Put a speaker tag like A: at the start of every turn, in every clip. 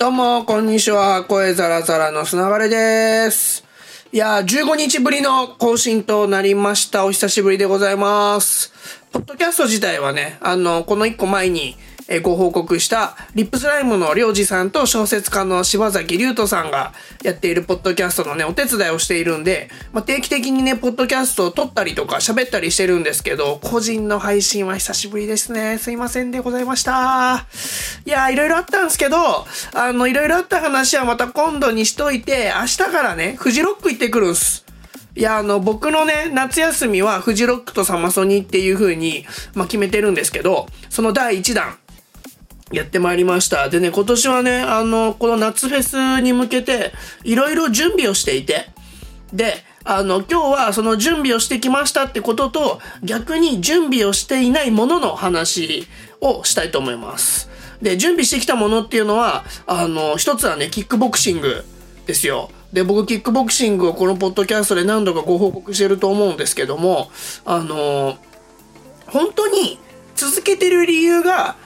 A: どうも、こんにちは。声ザラザラの砂がれです。いや、15日ぶりの更新となりました。お久しぶりでございます。ポッドキャスト自体はね、あの、この1個前に、えご報告した、リップスライムのりょうじさんと小説家の柴崎龍斗さんがやっているポッドキャストのね、お手伝いをしているんで、まあ、定期的にね、ポッドキャストを撮ったりとか喋ったりしてるんですけど、個人の配信は久しぶりですね。すいませんでございました。いやー、いろいろあったんですけど、あの、いろいろあった話はまた今度にしといて、明日からね、フジロック行ってくるんす。いや、あの、僕のね、夏休みはフジロックとサマソニっていう風に、まあ、決めてるんですけど、その第1弾、やってまいりました。でね、今年はね、あの、この夏フェスに向けて、いろいろ準備をしていて、で、あの、今日はその準備をしてきましたってことと、逆に準備をしていないものの話をしたいと思います。で、準備してきたものっていうのは、あの、一つはね、キックボクシングですよ。で、僕、キックボクシングをこのポッドキャストで何度かご報告してると思うんですけども、あの、本当に続けてる理由が、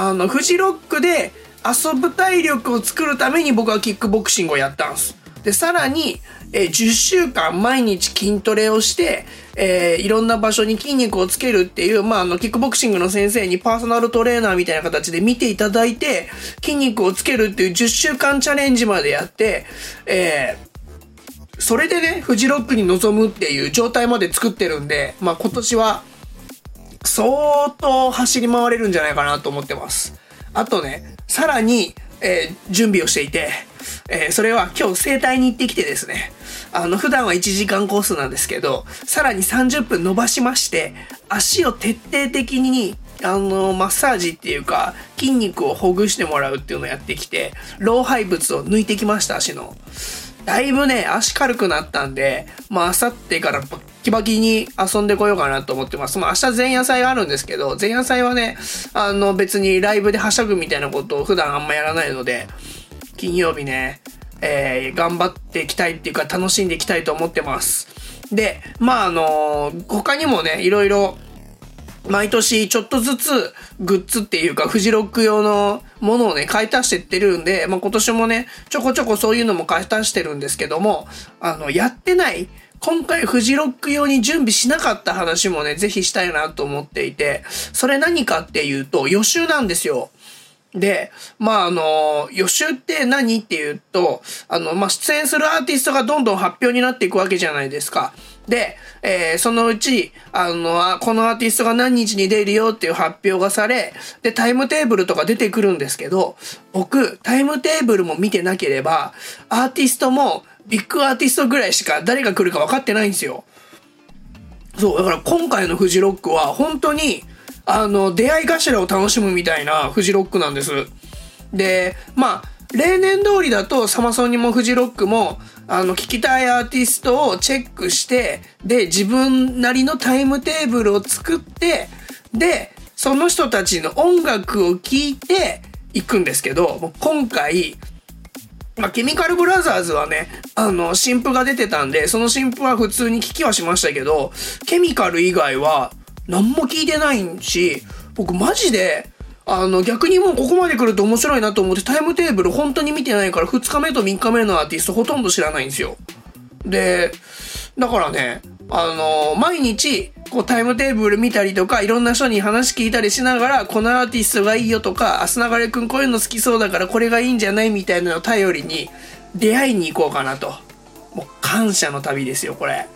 A: あの、フジロックで遊ぶ体力を作るために僕はキックボクシングをやったんです。で、さらに、えー10週間毎日筋トレをして、えーいろんな場所に筋肉をつけるっていう、まあ、あの、キックボクシングの先生にパーソナルトレーナーみたいな形で見ていただいて、筋肉をつけるっていう10週間チャレンジまでやって、えーそれでね、フジロックに臨むっていう状態まで作ってるんで、まあ、今年は、相当走り回れるんじゃないかなと思ってます。あとね、さらに、えー準備をしていて、えーそれは今日整体に行ってきてですね、あの、普段は1時間コースなんですけど、さらに30分伸ばしまして、足を徹底的に、あの、マッサージっていうか、筋肉をほぐしてもらうっていうのをやってきて、老廃物を抜いてきました、足の。だいぶね、足軽くなったんで、まあ、あさってからバッキバキに遊んでこようかなと思ってます。まあ、明日前夜祭があるんですけど、前夜祭はね、あの、別にライブではしゃぐみたいなことを普段あんまやらないので、金曜日ね、えー頑張っていきたいっていうか楽しんでいきたいと思ってます。で、まあ、あの他にもね、いろいろ、毎年ちょっとずつグッズっていうかフジロック用のものをね、買い足してってるんで、まあ、今年もね、ちょこちょこそういうのも買い足してるんですけども、あの、やってない、今回フジロック用に準備しなかった話もね、ぜひしたいなと思っていて、それ何かっていうと予習なんですよ。で、まあ、あの、予習って何っていうと、あの、まあ、出演するアーティストがどんどん発表になっていくわけじゃないですか。で、えーそのうち、あの、このアーティストが何日に出るよっていう発表がされ、で、タイムテーブルとか出てくるんですけど、僕、タイムテーブルも見てなければ、アーティストも、ビッグアーティストぐらいしか誰が来るか分かってないんですよ。そう、だから今回のフジロックは本当に、あの、出会い頭を楽しむみたいなフジロックなんです。で、まあ、例年通りだとサマソニもフジロックも、あの、聞きたいアーティストをチェックして、で、自分なりのタイムテーブルを作って、で、その人たちの音楽を聴いていくんですけど、今回、まあ、ケミカルブラザーズはね、あの、新譜が出てたんで、その新譜は普通に聞きはしましたけど、ケミカル以外は何も聞いてないし、僕マジで、あの、逆にもうここまで来ると面白いなと思ってタイムテーブル本当に見てないから2日目と3日目のアーティストほとんど知らないんですよ。で、だからね、あの毎日、こうタイムテーブル見たりとか、いろんな人に話聞いたりしながら、このアーティストがいいよとか、あすながれくんこういうの好きそうだからこれがいいんじゃないみたいなのを頼りに、出会いに行こうかなと。もう感謝の旅ですよ、これ。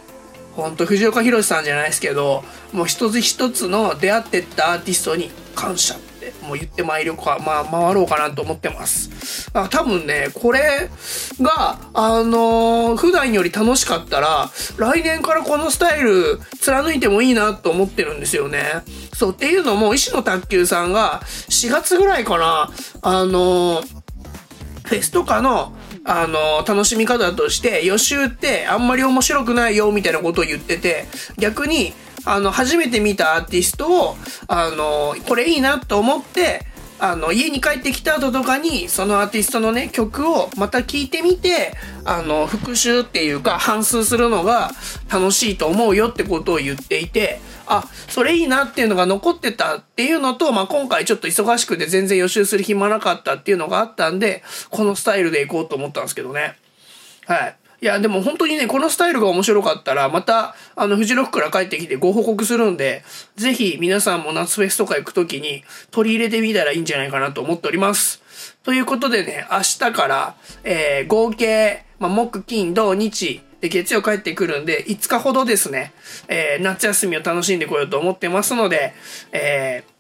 A: ほんと藤岡弘さんじゃないですけど、もう一つ一つの出会ってったアーティストに感謝って、もう言ってまいるか、まあ回ろうかなと思ってます。あ多分ね、これが、あのー普段より楽しかったら、来年からこのスタイル貫いてもいいなと思ってるんですよね。そう、っていうのも、石野卓球さんが4月ぐらいかな、あのーフェスとかの、あの、楽しみ方として、予習ってあんまり面白くないよ、みたいなことを言ってて、逆に、あの、初めて見たアーティストを、あの、これいいなと思って、あの、家に帰ってきた後とかに、そのアーティストのね、曲をまた聴いてみて、あの、復習っていうか、反数するのが楽しいと思うよってことを言っていて、あ、それいいなっていうのが残ってたっていうのと、まあ、今回ちょっと忙しくて全然予習する暇なかったっていうのがあったんで、このスタイルでいこうと思ったんですけどね。はい。いや、でも本当にね、このスタイルが面白かったら、また、あの、フジロックから帰ってきてご報告するんで、ぜひ皆さんも夏フェスとか行くときに取り入れてみたらいいんじゃないかなと思っております。ということでね、明日から、えー、合計、まあ、木、金、土、日、で、月曜帰ってくるんで、5日ほどですね、えー、夏休みを楽しんでこようと思ってますので、えー、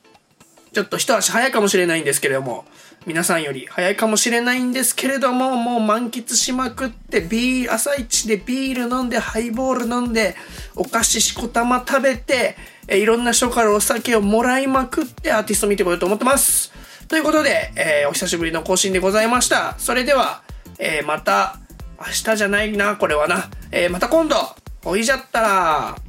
A: ちょっと一足早いかもしれないんですけれども、皆さんより早いかもしれないんですけれども、もう満喫しまくって、ビール、朝一でビール飲んで、ハイボール飲んで、お菓子しこたま食べて、えいろんな人からお酒をもらいまくってアーティスト見てこようと思ってます。ということで、えー、お久しぶりの更新でございました。それでは、えー、また、明日じゃないな、これはな。えー、また今度、おいじゃったら。